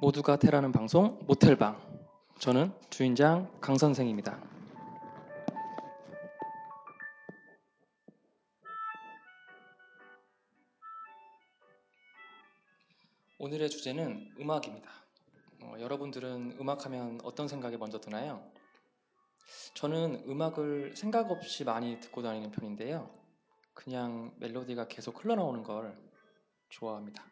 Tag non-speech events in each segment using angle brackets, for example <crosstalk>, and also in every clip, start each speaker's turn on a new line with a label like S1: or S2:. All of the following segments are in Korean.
S1: 모두가 테라는 방송 모텔방. 저는 주인장 강 선생입니다. 오늘의 주제는 음악입니다. 어, 여러분들은 음악하면 어떤 생각이 먼저 드나요? 저는 음악을 생각 없이 많이 듣고 다니는 편인데요. 그냥 멜로디가 계속 흘러나오는 걸 좋아합니다.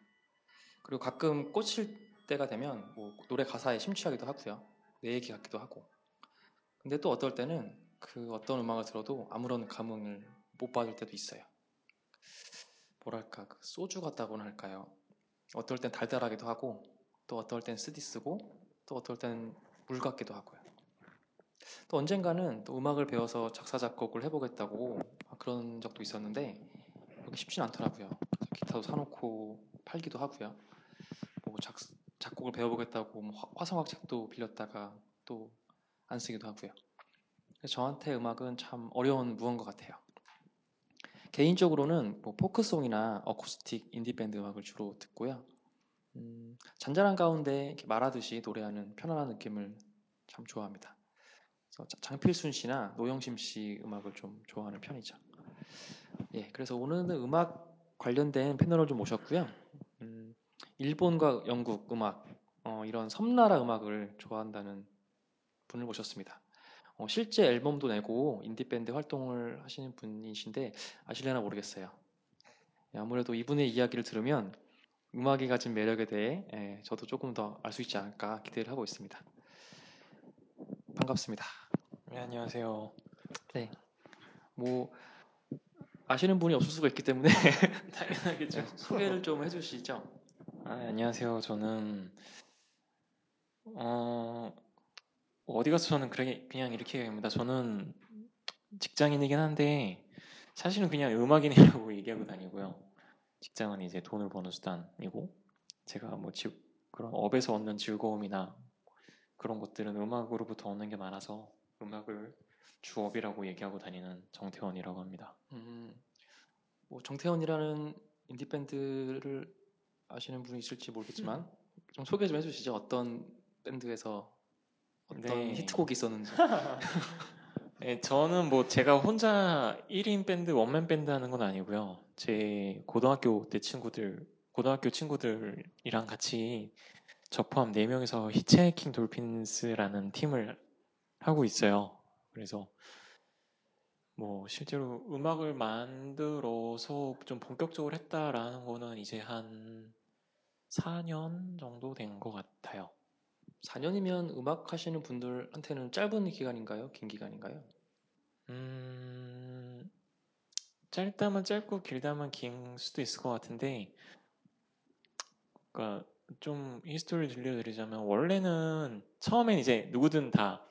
S1: 그리고 가끔 꽂힐 때가 되면 뭐 노래 가사에 심취하기도 하고요. 내 얘기 같기도 하고. 근데 또 어떨 때는 그 어떤 음악을 들어도 아무런 감흥을 못 받을 때도 있어요. 뭐랄까 그 소주 같다고나 할까요? 어떨 땐 달달하기도 하고 또 어떨 땐 쓰디 쓰고 또 어떨 땐 물 같기도 하고요. 또 언젠가는 또 음악을 배워서 작사 작곡을 해보겠다고 그런 적도 있었는데 그렇게 쉽진 않더라고요. 기타도 사놓고 팔기도 하고요. 뭐 작, 작곡을 배워보겠다고 뭐 화성학 책도 빌렸다가 또 안 쓰기도 하고요. 저한테 음악은 참 어려운 무언가 같아요. 개인적으로는 뭐 포크송이나 어쿠스틱 인디 밴드 음악을 주로 듣고요. 음, 잔잔한 가운데 말하듯이 노래하는 편안한 느낌을 참 좋아합니다. 장필순 씨나 노영심 씨 음악을 좀 좋아하는 편이죠. 예, 그래서 오늘은 음악 관련된 패널을 좀 모셨고요. 음, 일본과 영국 음악, 어, 이런 섬나라 음악을 좋아한다는 분을 모셨습니다. 어, 실제 앨범도 내고 인디밴드 활동을 하시는 분이신데 아실려나 모르겠어요. 예, 아무래도 이분의 이야기를 들으면 음악이 가진 매력에 대해 예, 저도 조금 더 알 수 있지 않을까 기대를 하고 있습니다. 반갑습니다.
S2: 네, 안녕하세요.
S1: 네. 뭐 아시는 분이 없을 수가 있기 때문에 <laughs> 당연하겠죠. 네, 소개를 좀 해주시죠.
S2: 아, 안녕하세요. 저는 어, 어디 가서 저는 그렇게 그냥 이렇게 얘기합니다. 저는 직장인이긴 한데 사실은 그냥 음악인이라고 <laughs> 얘기하고 다니고요. 직장은 이제 돈을 버는 수단이고 제가 뭐 지, 그런 업에서 얻는 즐거움이나 그런 것들은 음악으로부터 얻는 게 많아서 음악을 주업이라고 얘기하고 다니는 정태원이라고 합니다. 음,
S1: 뭐 정태원이라는 인디 밴드를 아시는 분이 있을지 모르겠지만 좀 소개 좀 해주시죠. 어떤 밴드에서 어떤 네. 히트곡이 있었는지. <laughs>
S2: 네, 저는 뭐 제가 혼자 1인 밴드, 원맨 밴드 하는 건 아니고요. 제 고등학교 때 친구들, 고등학교 친구들이랑 같이 저 포함 4명이서 히치하이킹 돌핀스라는 팀을 하고 있어요. 그래서 뭐 실제로 음악을 만들어서 좀 본격적으로 했다라는 거는 이제 한 4년 정도 된 것 같아요.
S1: 4년이면 음악 하시는 분들한테는 짧은 기간인가요? 긴 기간인가요?
S2: 음, 짧다면 짧고 길다면 긴 수도 있을 것 같은데, 그러니까 좀 히스토리를 들려드리자면 원래는 처음엔 이제 누구든 다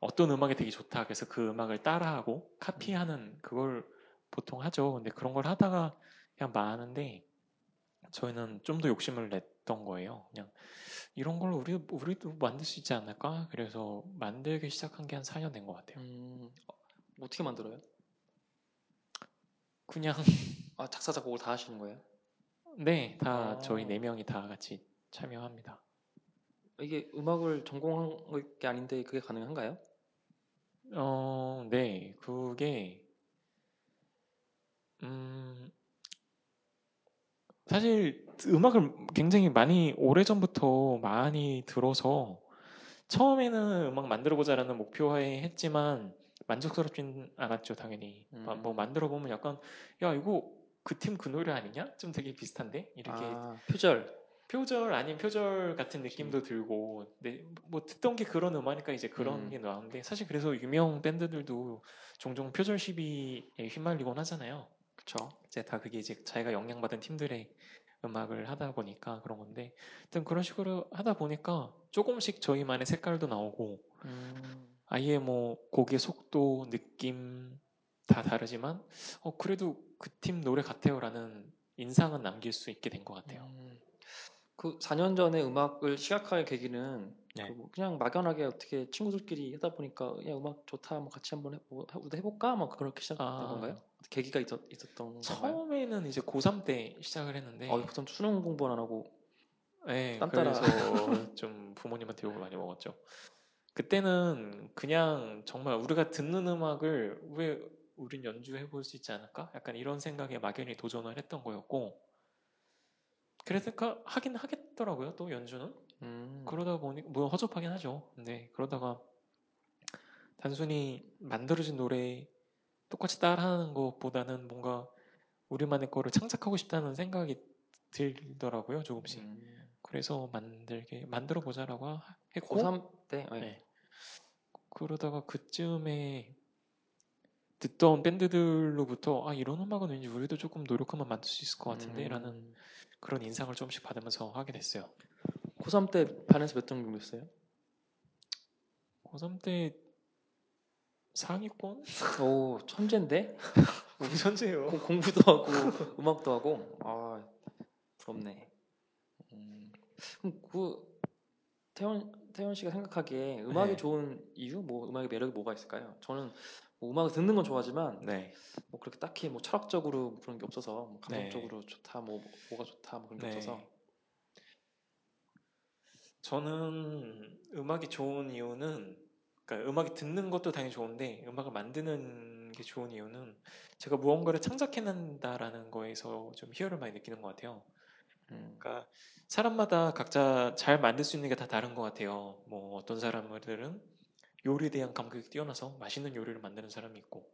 S2: 어떤 음악이 되게 좋다 그래서 그 음악을 따라하고 카피하는 그걸 보통 하죠. 근데 그런 걸 하다가 그냥 많은데 저희는 좀 더 욕심을 냈던 거예요. 그냥 이런 걸 우리 우리도 만들 수 있지 않을까? 그래서 만들기 시작한 게 한 4년 된 것 같아요. 음,
S1: 어떻게 만들어요?
S2: 그냥
S1: 아 작사 작곡을 다 하시는 거예요?
S2: 네, 다 아. 저희 네 명이 다 같이 참여합니다.
S1: 이게 음악을 전공한 게 아닌데 그게 가능한가요?
S2: 어, 네, 그게 음, 사실 음악을 굉장히 많이 오래전부터 많이 들어서 처음에는 음악 만들어보자라는 목표하에 했지만 만족스럽진 않았죠, 당연히. 음. 뭐 만들어 보면 약간 야 이거 그 팀 그 노래 아니냐? 좀 되게 비슷한데 이렇게
S1: 아, 표절
S2: 표절 아닌 표절 같은 느낌도 들고 네, 뭐 듣던 게 그런 음악이니까 이제 그런 음. 게 나오는데 사실 그래서 유명 밴드들도 종종 표절 시비에 휘말리곤 하잖아요.
S1: 그렇죠.
S2: 이제 다 그게 이제 자기가 영향받은 팀들의 음악을 하다 보니까 그런 건데 하여튼 그런 식으로 하다 보니까 조금씩 저희만의 색깔도 나오고 음. 아예 뭐 곡의 속도, 느낌 다 다르지만 어 그래도 그 팀 노래 같아요라는 인상은 남길 수 있게 된 것 같아요. 음.
S1: 그 4년 전에 음악을 시작할 계기는 네. 그 그냥 막연하게 어떻게 친구들끼리 하다 보니까 야 음악 좋다, 뭐 같이 한번 해, 뭐, 해볼까, 뭐 그렇게 시작된 아, 건가요? 계기가 있었, 있었 던
S2: 처음에는 건가요? 이제 고3 때 시작을 했는데
S1: 아, 고3 수능 공부는 안 하고
S2: 네,
S1: 땀 따라.
S2: 그래서 <laughs> 좀 부모님한테 욕을 많이 먹었죠. 그때는 그냥 정말 우리가 듣는 음악을 왜 우린 연주해 볼 수 있지 않을까? 약간 이런 생각에 막연히 도전을 했던 거였고 그래서 그 하긴 하겠더라고요. 또 연주는
S1: 음.
S2: 그러다 보니 뭐 허접하긴 하죠. 근데 그러다가 단순히 만들어진 노래 똑같이 따라하는 것보다는 뭔가 우리만의 거를 창작하고 싶다는 생각이 들더라고요. 조금씩.
S1: 음.
S2: 그래서 만들게 만들어 보자라고 하- 했고
S1: 고3 때 네.
S2: 네. 그러다가 그쯤에 듣던 밴드들로부터 아 이런 음악은 왠지 우리도 조금 노력하면 만들 수 있을 것 같은데라는
S1: 음.
S2: 그런 인상을 조금씩 받으면서 하게 됐어요.
S1: 고3 때 반에서 몇 등 정도 였어요?
S2: 고3 때 상위권?
S1: 오 천재인데. <laughs> 공- 공부도 하고 음악도 하고 아 부럽네. 음. 그럼 그 태원 태원 씨가 생각하기에 음악이
S2: 네.
S1: 좋은 이유 뭐 음악의 매력이 뭐가 있을까요? 저는 뭐 음악을 듣는 건 좋아하지만
S2: 네.
S1: 뭐 그렇게 딱히 뭐 철학적으로 뭐 그런 게 없어서 뭐
S2: 네.
S1: 감성적으로 좋다 뭐 뭐가 좋다 뭐 그런 게
S2: 네.
S1: 없어서
S2: 저는 음악이 좋은 이유는 그러니까 음악이 듣는 것도 당연히 좋은데 음악을 만드는 게 좋은 이유는 제가 무언가를 창작해낸다라는 거에서 좀 희열을 많이 느끼는 것 같아요.
S1: 음.
S2: 그러니까 사람마다 각자 잘 만들 수 있는 게 다 다른 것 같아요. 뭐 어떤 사람들은 요리에 대한 감각이 뛰어나서 맛있는 요리를 만드는 사람이 있고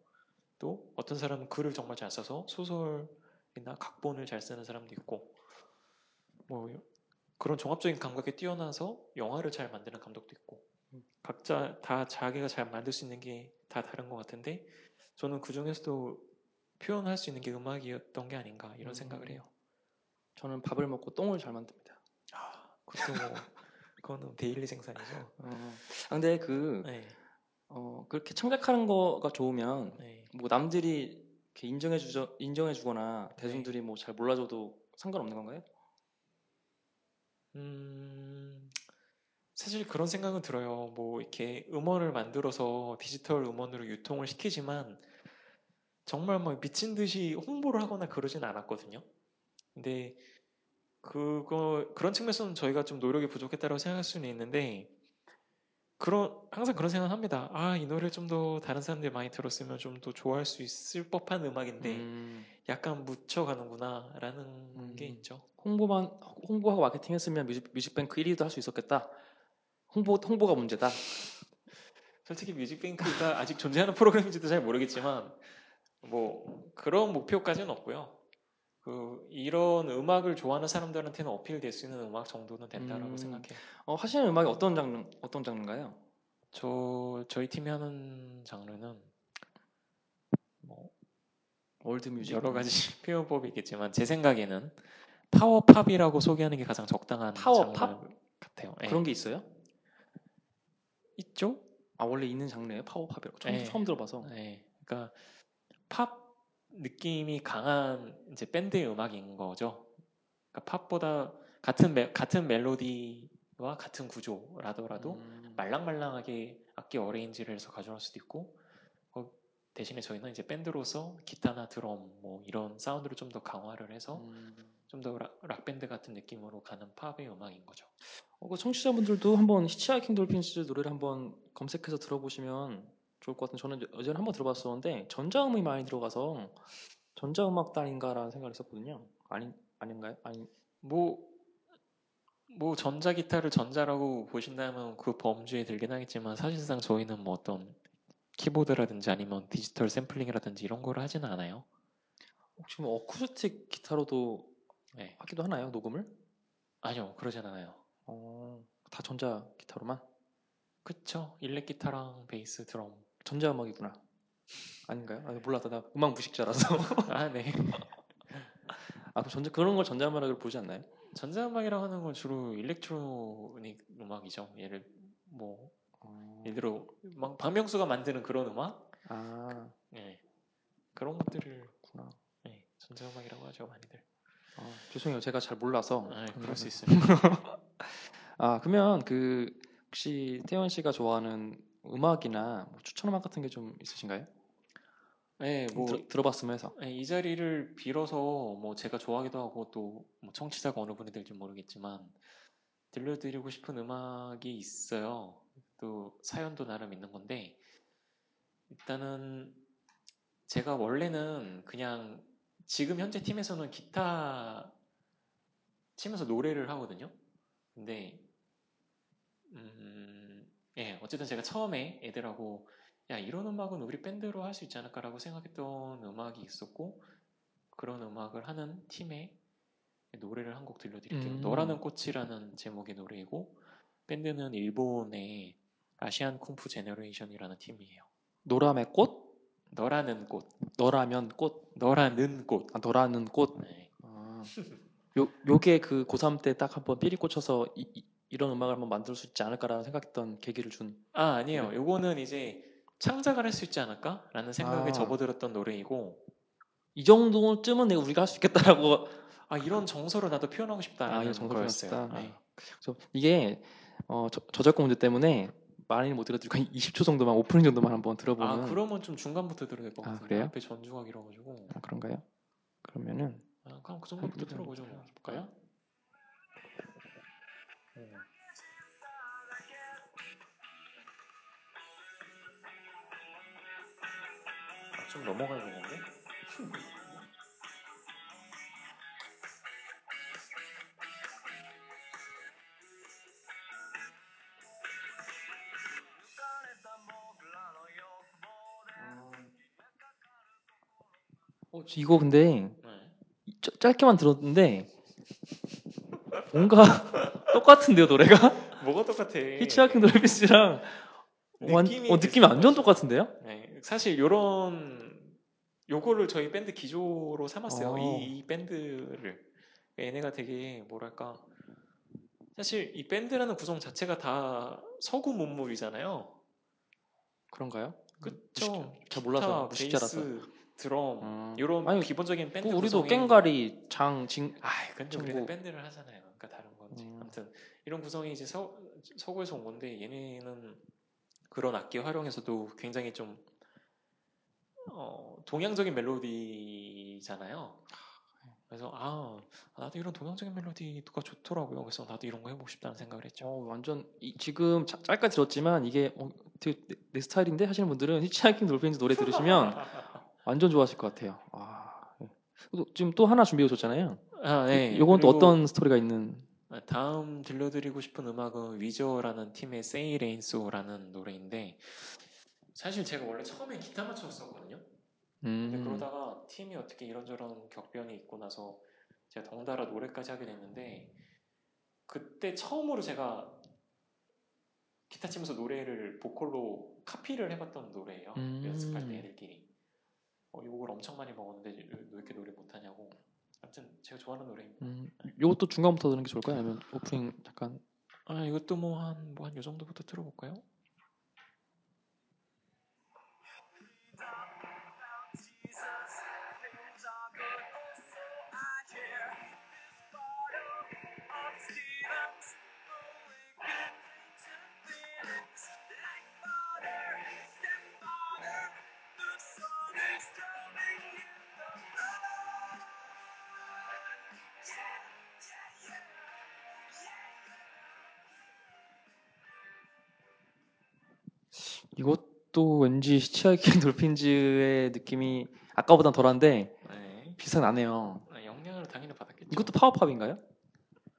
S2: 또 어떤 사람은 글을 정말 잘 써서 소설이나 각본을 잘 쓰는 사람도 있고 뭐 그런 종합적인 감각이 뛰어나서 영화를 잘 만드는 감독도 있고 각자 다 자기가 잘 만들 수 있는 게 다 다른 것 같은데 저는 그 중에서도 표현할 수 있는 게 음악이었던 게 아닌가 이런
S1: 음.
S2: 생각을 해요.
S1: 저는 밥을 먹고 똥을 잘 만듭니다.
S2: 아, 그것도 뭐 그거는 데일리 생산이죠.
S1: 어. 아, 근데 그
S2: 네,
S1: 어, 그렇게 창작하는 거가 좋으면
S2: 네.
S1: 뭐 남들이 이렇게 인정해 주죠 인정해 주거나
S2: 네.
S1: 대중들이 뭐잘 몰라줘도 상관없는 건가요?
S2: 음, 사실 그런 생각은 들어요. 뭐 이렇게 음원을 만들어서 디지털 음원으로 유통을 시키지만 정말 막 미친 듯이 홍보를 하거나 그러진 않았거든요. 근데 그거 그런 측면에서는 저희가 좀 노력이 부족했다고 생각할 수는 있는데 그런 항상 그런 생각을 합니다. 아, 이 노래를 좀 더 다른 사람들이 많이 들었으면 좀 더 좋아할 수 있을 법한 음악인데
S1: 음,
S2: 약간 묻혀가는구나라는
S1: 음.
S2: 게 있죠.
S1: 홍보만 홍보하고 마케팅 했으면 뮤직, 뮤직뱅크 1위도 할 수 있었겠다. 홍보 홍보가 문제다.
S2: 솔직히 뮤직뱅크가 아직 존재하는 프로그램인지도 잘 모르겠지만 뭐 그런 목표까지는 없고요. 그 이런 음악을 좋아하는 사람들한테는 어필될 수 있는 음악 정도는 된다라고
S1: 음.
S2: 생각해요.
S1: 어, 하시는 음악이 어떤 장르 어떤 장르인가요?
S2: 저 저희 팀이 하는 장르는 뭐
S1: world music
S2: 여러 가지 <laughs> 표현법이 있겠지만 제 생각에는 power pop이라고 소개하는 게 가장 적당한
S1: 파워팝?
S2: 같아요. 예.
S1: 그런 게 있어요?
S2: 있죠?
S1: 아 원래 있는 장르예요? power pop이라고 처음
S2: 네.
S1: 처음 들어봐서.
S2: 네. 그러니까 팝 느낌이 강한 이제 밴드의 음악인 거죠. 그러니까 팝보다 같은 멜- 같은 멜로디와 같은 구조라더라도
S1: 음,
S2: 말랑말랑하게 악기 arrange를 해서 가져올 수도 있고 어, 대신에 저희는 이제 밴드로서 기타나 드럼 뭐 이런 사운드를 좀 더 강화를 해서
S1: 음.
S2: 좀더 락밴드 같은 느낌으로 가는 팝의 음악인 거죠.
S1: 어, 그 청취자분들도 한번 히치하이킹 돌핀스 노래를 한번 검색해서 들어보시면 좋을 것 같은. 저는 어제는 한번 들어봤었는데 전자음이 많이 들어가서 전자음악단인가라는 생각을 했었거든요. 아니 아닌가요? 아니
S2: 뭐, 뭐 전자 기타를 전자라고 보신다면 그 범주에 들긴 하겠지만 사실상 저희는 뭐 어떤 키보드라든지 아니면 디지털 샘플링이라든지 이런 거를 하지는 않아요.
S1: 혹시 뭐 어쿠스틱 기타로도
S2: 네.
S1: 하기도 하나요? 녹음을?
S2: 아니요, 그러진 않아요.
S1: 어, 다 전자 기타로만?
S2: 그쵸? 일렉 기타랑 베이스, 드럼.
S1: 전자 음악이구나. 아닌가요? 아, 몰랐다. 나 음악 무식자라서. <laughs>
S2: 아, 네.
S1: 아, 전자 그런 걸 전자 음악으로 부르지 않나요?
S2: 전자 음악이라고 하는 건 주로 일렉트로닉 음악이죠. 예를 뭐
S1: 어,
S2: 예를 들어 막 박명수가 만드는 그런 음악,
S1: 아,
S2: 네. 그런 것들을
S1: 구나.
S2: 네, 전자음악이라고 하죠, 많이들.
S1: 아, 죄송해요. 제가 잘 몰라서.
S2: 아, 그럴 수
S1: 그러면-
S2: 있어요. <laughs>
S1: 아, 그러면 그 혹시 태원 씨가 좋아하는 음악이나 뭐 추천 음악 같은 게 좀 있으신가요?
S2: 네, 뭐
S1: 들, 들어 봤으면 해서.
S2: 네, 이 자리를 빌어서 뭐 제가 좋아하기도 하고 또 뭐 청취자가 어느 분이 될지 모르겠지만 들려드리고 싶은 음악이 있어요. 또 사연도 나름 있는 건데 일단은 제가 원래는 그냥 지금 현재 팀에서는 기타 치면서 노래를 하거든요. 근데 음, 예, 어쨌든 제가 처음에 애들하고 야 이런 음악은 우리 밴드로 할 수 있지 않을까라고 생각했던 음악이 있었고 그런 음악을 하는 팀에 노래를 한 곡 들려드릴게요.
S1: 음.
S2: 너라는 꽃이라는 제목의 노래이고 밴드는 일본의 Asian Kung-Fu Generation이라는 팀이에요.
S1: 너라면 꽃?
S2: 너라는 꽃,
S1: 너라면 꽃.
S2: 너라는 꽃.
S1: 아, 너라는 꽃.
S2: 네.
S1: 아, 요 요게 그 고3 때 딱 한번 feel이 꽂혀서 이런 음악을 한번 만들 수 있지 않을까라는 생각했던 계기를 준.
S2: 아 아니에요.
S1: 네.
S2: 요거는 이제 창작을 할 수 있지 않을까라는 생각에
S1: 아.
S2: 접어들었던 노래이고
S1: 이 정도쯤은 내가 우리가 할 수 있겠다라고
S2: 아 이런 정서를 나도 표현하고 싶다라는
S1: 아. 표현했다.
S2: 네.
S1: 그래서 이게 어, 저, 저작권 문제 때문에 많이는 못 들어드리고 한 20초 정도만 오프닝 정도만 한번 들어보는
S2: 아 그러면 좀 중간부터 들어야 될것
S1: 아,
S2: 같은데
S1: 그래요?
S2: 앞에 전주가 길어가지고
S1: 아, 그런가요? 그러면은
S2: 아, 그럼 그 정도부터
S1: 한
S2: 들어보죠 뭐. 볼까요? 네. 아, 좀 넘어가야겠는데?
S1: 이거 근데
S2: 네.
S1: 짧게만 들었는데 뭔가 <laughs> 똑같은데요 노래가?
S2: 뭐가 똑같아?
S1: 히치하킹 돌비스랑 완,
S2: 느낌이
S1: 어, 느낌이 완전. 똑같은데요?
S2: 네, 사실 요런 요거를 저희 밴드 기조로 삼았어요.
S1: 어.
S2: 이, 이 밴드를 얘네가 되게 뭐랄까 사실 이 밴드라는 구성 자체가 다 서구 문물이잖아요.
S1: 그런가요?
S2: 그쵸?
S1: 잘 몰라서.
S2: 베이스, 드럼
S1: 음.
S2: 이런
S1: 아니,
S2: 기본적인 밴드
S1: 뭐 우리도
S2: 구성이
S1: 깽가리, 장, 징
S2: 아, 근데. 우리는 밴드를 하잖아요. 그러니까 다른 건지.
S1: 음.
S2: 아무튼 이런 구성이 이제 서, 서구에서 온 건데 얘네는 그런 악기 활용에서도 굉장히 좀 어, 동양적인 멜로디잖아요. 그래서 아 나도 이런 동양적인 멜로디가 좋더라고요. 그래서 나도 이런 거 해보고 싶다는 생각을 했죠.
S1: 어, 완전 이- 지금 자- 짧게 들었지만 이게 어, 되게 내, 내 스타일인데 하시는 분들은 히치하이킹 돌핀즈 노래 들으시면 <laughs> 완전 좋아하실 것 같아요. 아, 예. 또- 지금 또 하나 준비해 오셨잖아요.
S2: 아, 네.
S1: 요건 또 어떤 스토리가 있는?
S2: 다음 들려드리고 싶은 음악은 위저라는 팀의 Rain So라는 노래인데 사실 제가 원래 처음에 기타만 쳤었거든요. 근데
S1: 음,
S2: 그러다가 팀이 어떻게 이런저런 격변이 있고 나서 제가 덩달아 노래까지 하게 됐는데 그때 처음으로 제가 기타 치면서 노래를 보컬로 카피를 해봤던 노래예요.
S1: 음.
S2: 연습할 때 애들끼리. 어, 욕을 엄청 많이 먹었는데 왜 이렇게 노래 못하냐고. 아무튼 제가 좋아하는 노래입니다.
S1: 음, 요것도 중간부터 듣는 게 좋을까요? 아니면 오프닝 잠깐?
S2: 아 이것도 뭐 한 뭐한요 정도부터 들어볼까요?
S1: 이것도 왠지 Hitchhiking Dolphins의 <laughs> 느낌이 아까보단 덜한데
S2: 네.
S1: 비슷하게 나네요.
S2: 아, 영향을 당연히 받았겠죠.
S1: 이것도 power pop인가요?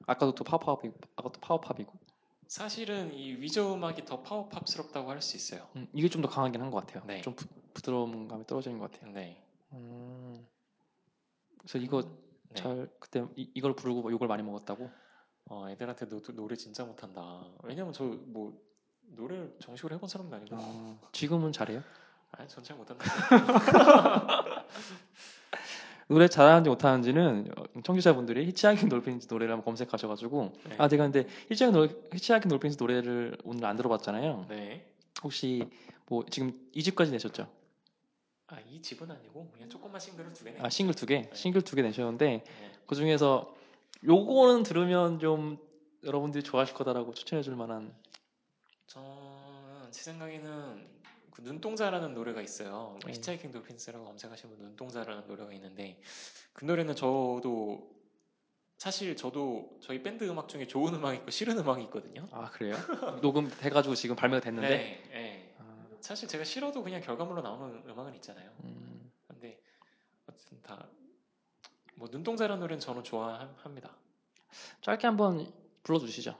S1: 아까도 또 파워팝, 아까도 파워팝이고.
S2: 사실은 이 Weezer 음악이 더 power pop스럽다고 할 수 있어요.
S1: 음, 이게 좀 더 강하긴 한 것 같아요.
S2: 네.
S1: 좀 부, 부드러운 감이 떨어지는 것 같아요.
S2: 네.
S1: 음, 그래서 이거
S2: 네.
S1: 잘 그때 이, 이걸 부르고 욕을 많이 먹었다고.
S2: 어, 애들한테 너 노래 진짜 못한다. 왜냐면 저 뭐 노래를 정식으로 해본 사람도 아니고.
S1: 어, 지금은 잘해요?
S2: 아니 전 잘 못한다. <laughs>
S1: 노래 잘하는지 못하는지는 어, 청취자분들이 Hitchhiking Dolphins 노래를 한번 검색하셔가지고
S2: 네.
S1: 아 제가 근데 Hitchhiking, 노, Hitchhiking Dolphins 노래를 오늘 안 들어봤잖아요.
S2: 네.
S1: 혹시 뭐 지금 2집까지 내셨죠?
S2: 아 2집은 아니고 그냥 조그만 싱글을 두 개. 네.
S1: 아 싱글 두 개, 싱글 두 개 내셨는데
S2: 네.
S1: 그 중에서 요거는 들으면 좀 여러분들이 좋아하실 거다라고 추천해줄 만한
S2: 저는 제 생각에는 그 눈동자라는 노래가 있어요. 뭐
S1: 네.
S2: 히치하이킹 돌핀스라고 검색하시면 눈동자라는 노래가 있는데 그 노래는 저도 사실 저도 저희 밴드 음악 중에 좋은 음악이 있고 싫은 음악이 있거든요.
S1: 아 그래요? 녹음 돼가지고 지금 발매가 됐는데.
S2: 네, 네.
S1: 아,
S2: 사실 제가 싫어도 그냥 결과물로 나오는 음악은 있잖아요.
S1: 음,
S2: 근데 어쨌든 다 뭐 눈동자라는 노래는 저는 좋아합니다.
S1: 짧게 한번 불러주시죠.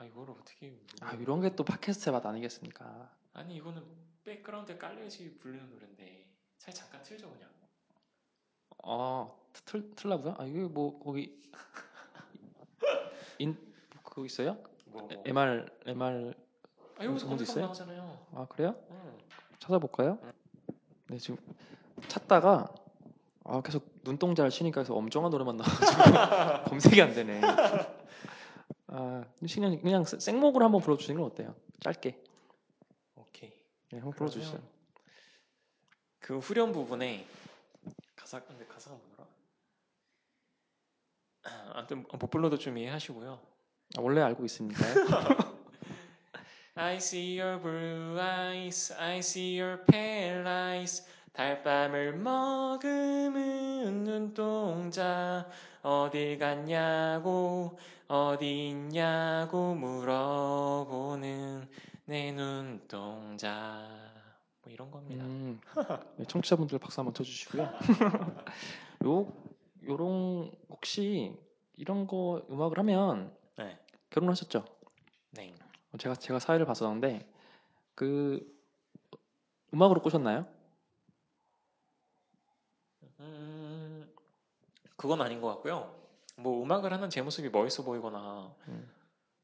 S2: 아 이거를 어떻게
S1: 아 이런 게 또 팟캐스트의 맛 아니겠습니까?
S2: 아니 이거는 백그라운드에 깔려야지 부르는 노래인데 차라리 잠깐 틀죠 그냥.
S1: 아 틀, 틀라고요? 아 이게 뭐 거기 <laughs> 인 그거 있어요?
S2: 뭐, 뭐.
S1: MR MR
S2: 아 여기서 검색하면? 나오잖아요.
S1: 아 그래요?
S2: 응.
S1: 찾아볼까요? 네 지금 찾다가 아 계속 눈동자를 치니까 계속 엄정한 노래만 나와가지고 <laughs> <laughs> 검색이 안 되네. 아 그냥 그냥 생목으로 한번 불러주시는 건 어때요? 짧게.
S2: 오케이.
S1: 네 한번 불러주시죠.
S2: 그 후렴 부분에 가사 근데 가사가 뭐더라? 아, 아무튼 못 불러도 좀 이해하시고요.
S1: 아, 원래 알고 있습니다. <laughs>
S2: I see your blue eyes, I see your pale eyes. 달밤을 머금은 눈동자 어딜 갔냐고 어디 있냐고 물어보는 내 눈동자 뭐 이런 겁니다.
S1: 음, 네, 청취자분들 박수 한번 쳐주시고요. <laughs> 요 요런 혹시 이런 거 음악을 하면
S2: 네,
S1: 결혼하셨죠?
S2: 네.
S1: 제가 제가 사회를 봤었는데 그 음악으로 꼬셨나요?
S2: 음, 그건 아닌 것 같고요. 뭐 음악을 하는 제 모습이 멋있어 보이거나
S1: 음.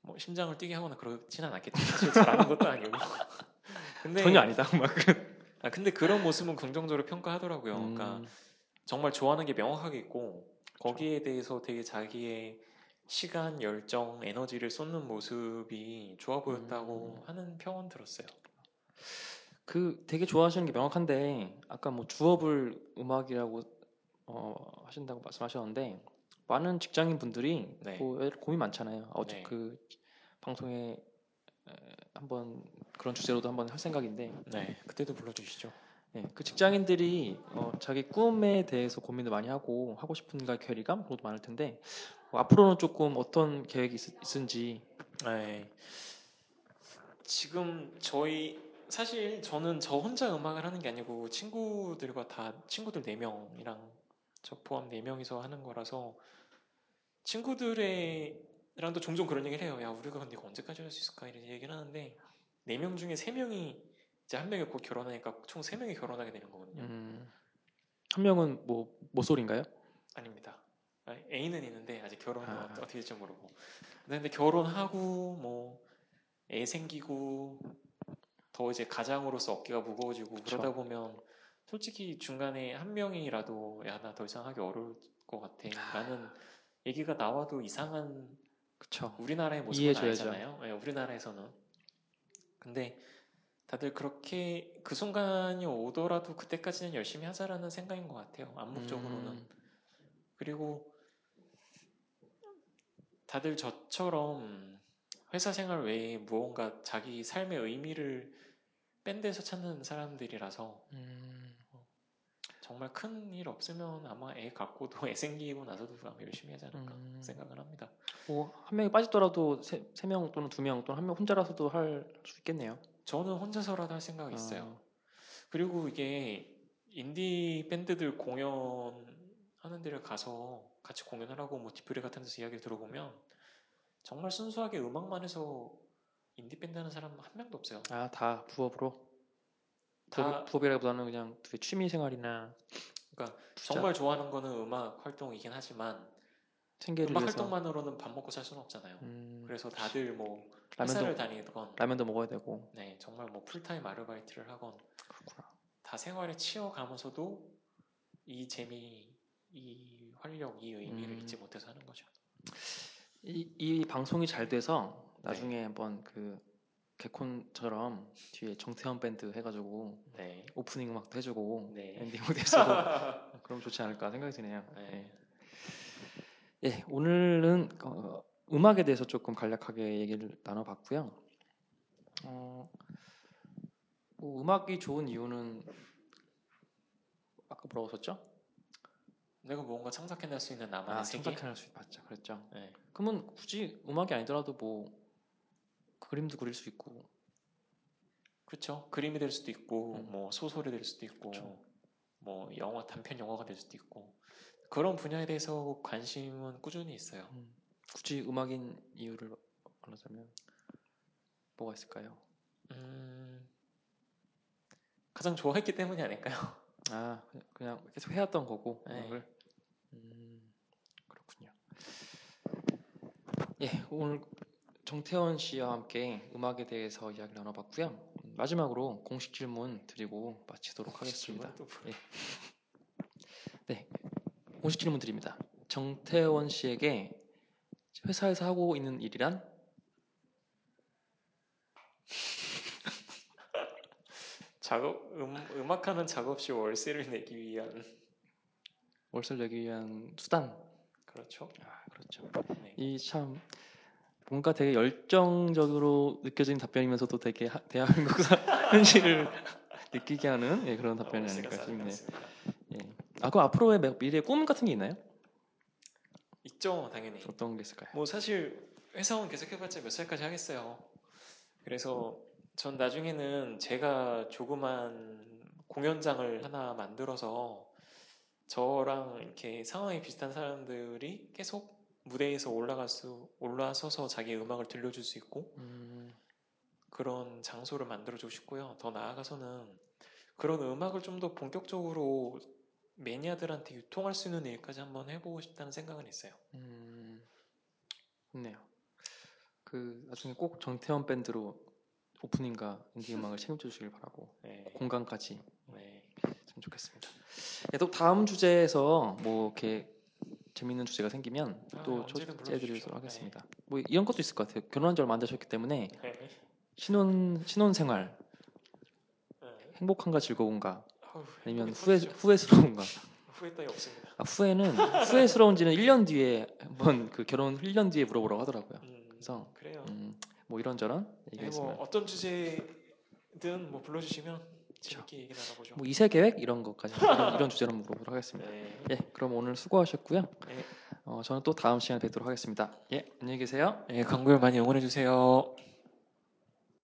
S2: 뭐 심장을 뛰게 하거나 그렇지는 않았겠죠. 사실 잘하는 것도 아니고. <laughs> 근데
S1: 전혀 아니다 음악은.
S2: 아, 근데 그런 모습은 긍정적으로 평가하더라고요. 그러니까
S1: 음,
S2: 정말 좋아하는 게 명확하게 있고 거기에 대해서 되게 자기의 시간, 열정, 에너지를 쏟는 모습이 좋아 보였다고 하는 평은 들었어요.
S1: 그 되게 좋아하시는 게 명확한데 아까 뭐 주업을 음악이라고 어, 하신다고 말씀하셨는데 많은 직장인 분들이
S2: 네.
S1: 뭐 고민 많잖아요. 어제
S2: 네.
S1: 그 방송에 에, 한번 그런 주제로도 한번 할 생각인데
S2: 네, 그때도 불러주시죠.
S1: 예, 그 직장인들이 어, 자기 꿈에 대해서 고민을 많이 하고 하고 싶은 가 괴리감 그것도 많을 텐데 어, 앞으로는 조금 어떤 계획이 있, 은지
S2: 네. 지금 저희 사실 저는 저 혼자 음악을 하는 게 아니고 친구들과 다 친구들 4명이랑 저 포함 4명이서 하는 거라서 친구들이랑도 종종 그런 얘기를 해요. 야, 우리가 근데 언제까지 할 수 있을까? 이런 얘기를 하는데 4명 중에 3명이 이제 한 명이 곧 결혼하니까 총 3명이 결혼하게 되는 거거든요.
S1: 음, 한 명은 뭐 모쏠인가요?
S2: 아닙니다. 아니, 애인은 있는데 아직 결혼은
S1: 아.
S2: 어떻게 될지 모르고. 근데 그런하고 뭐 애 생기고 더 이제 가장으로서 어깨가 무거워지고. 그러다 보면 솔직히 중간에 한 명이라도 야 나 더 이상 하기 어려울 것 같아 라는 얘기가 나와도 이상한
S1: 그쵸.
S2: 우리나라의 모습은
S1: 이해해줘야죠.
S2: 아니잖아요. 네, 우리나라에서는. 근데 다들 그렇게 그 순간이 오더라도 그때까지는 열심히 하자라는 생각인 것 같아요. 암묵적으로는.
S1: 음,
S2: 그리고 다들 저처럼 회사 생활 외에 무언가 자기 삶의 의미를 밴드에서 찾는 사람들이라서
S1: 음,
S2: 정말 큰 일 없으면 아마 애 갖고도 <laughs> 애 생기고 나서도 아마 열심히 하지 않을까
S1: 음.
S2: 생각을 합니다.
S1: 뭐 한 명이 빠지더라도 세 명 또는 두 명 또는 한 명 혼자라서도 할 수 있겠네요.
S2: 저는 혼자서라도 할 생각이 있어요.
S1: 어,
S2: 그리고 이게 인디 밴드들 공연하는 데를 가서 같이 공연을 하고 뭐 뒤풀이 같은 데서 이야기를 들어보면 정말 순수하게 음악만 해서 인디 밴드 하는 사람 한 명도 없어요.
S1: 아, 다 부업으로?
S2: 다
S1: 부업, 부업이라기보다는 그냥 되게 취미 생활이나
S2: 그러니까
S1: 투자,
S2: 정말 좋아하는 거는 음악 활동이긴 하지만
S1: 생계를
S2: 음악
S1: 위해서
S2: 활동만으로는 밥 먹고 살 수는 없잖아요.
S1: 음,
S2: 그래서 다들 뭐
S1: 라면도
S2: 회사를 다니건
S1: 라면도 먹어야 되고
S2: 네 정말 뭐 풀타임 아르바이트를 하건
S1: 그렇구나.
S2: 다 생활에 치여가면서도 이 재미, 이 활력, 이 의미를
S1: 음.
S2: 잊지 못해서 하는 거죠.
S1: 이, 이 방송이 잘 돼서
S2: 네.
S1: 나중에 한번 그 개콘처럼 뒤에 정태원 밴드 해가지고
S2: 네.
S1: 오프닝 음악도 해주고
S2: 네.
S1: 엔딩 무대 해주고 <laughs> 그럼 좋지 않을까 생각이 드네요.
S2: 네.
S1: 예, 예, 오늘은 어, 음악에 대해서 조금 간략하게 얘기를 나눠봤고요. 어, 뭐 음악이 좋은 이유는 아까 뭐라고 썼죠?
S2: 내가 뭔가 창작해낼 수 있는 나만의
S1: 아,
S2: 세계.
S1: 창작해낼 수 맞죠. 그랬죠.
S2: 네.
S1: 그러면 굳이 음악이 아니더라도 뭐 그림도 그릴 수 있고
S2: 그렇죠. 그림이 될 수도 있고,
S1: 음.
S2: 뭐 소설이 될 수도 있고,
S1: 그쵸.
S2: 뭐 영화 단편 영화가 될 수도 있고 그런 분야에 대해서 관심은 꾸준히 있어요.
S1: 음, 굳이 음악인 이유를 말하자면 뭐가 있을까요?
S2: 음, 가장 좋아했기 때문이 아닐까요? <laughs>
S1: 아 그냥- 그냥 계속 해왔던 거고
S2: 네.
S1: 음악을 음, 그렇군요. 예 오늘 정태원 씨와 함께 음악에 대해서 이야기를 나눠봤고요. 음, 마지막으로 공식 질문 드리고 마치도록 하겠습니다.
S2: 또
S1: 예. 네, 공식 질문 드립니다. 정태원 씨에게 회사에서 하고 있는 일이란? <laughs>
S2: 작업 음, 음악하는 작업 시 월세를 내기 위한
S1: 월세를 내기 위한 수단.
S2: 그렇죠.
S1: 아, 그렇죠.
S2: 네.
S1: 이참 뭔가 되게 열정적으로 느껴지는 답변이면서도 되게 하- 대한민국 사- 현실을 느끼게 하는 예, 그런 답변이
S2: 월세가
S1: 아닐까 싶네요. 예. 아, 그럼 앞으로의 매- 미래의 꿈 같은 게 있나요?
S2: 있죠, 당연히.
S1: 어떤 게 있을까요?
S2: 뭐 사실 회사원 계속 해봤자 몇 살까지 하겠어요. 그래서 전 나중에는 제가 조그만 공연장을 하나 만들어서 저랑 이렇게 상황이 비슷한 사람들이 계속 무대에서 올라갈 수 올라서서 자기 음악을 들려줄 수 있고
S1: 음,
S2: 그런 장소를 만들어주고 싶고요. 더 나아가서는 그런 음악을 좀 더 본격적으로 매니아들한테 유통할 수 있는 일까지 한번 해보고 싶다는 생각은 있어요.
S1: 음, 좋네요. 그 나중에 꼭 정태원 밴드로 오프닝과 인디 음악을 책임져 주시길 바라고 <laughs>
S2: 네.
S1: 공간까지
S2: 네.
S1: 했으면 좋겠습니다. 예, 또 다음 주제에서 뭐 이렇게 재밌는 주제가 생기면
S2: 아,
S1: 또 초대해드리도록
S2: 불러주십시오.
S1: 하겠습니다. 뭐 이런 것도 있을 것 같아요. 결혼한 지 얼마 안 되셨기 때문에
S2: 네.
S1: 신혼 신혼 생활
S2: 네.
S1: 행복한가 즐거운가
S2: 아우,
S1: 아니면 후회. 후회스러운가?
S2: 후회 따위 없습니다.
S1: 아, 후회는 후회스러운지는 1년 뒤에 한번 그 결혼 1년 뒤에 물어보라고 하더라고요.
S2: 음,
S1: 그래서
S2: 그래요.
S1: 음, 뭐 이런저런
S2: 네, 뭐
S1: 얘기했으면
S2: 어떤 주제든 뭐 불러주시면 나눠보죠.
S1: 뭐 이세 계획 이런 것까지 이런, 이런 주제로 물어보도록 하겠습니다.
S2: 네.
S1: 예, 그럼 오늘 수고하셨고요.
S2: 네.
S1: 어, 저는 또 다음 시간에 뵙도록 하겠습니다. 예, 안녕히 계세요.
S2: 네, 광고를 많이 응원해 주세요.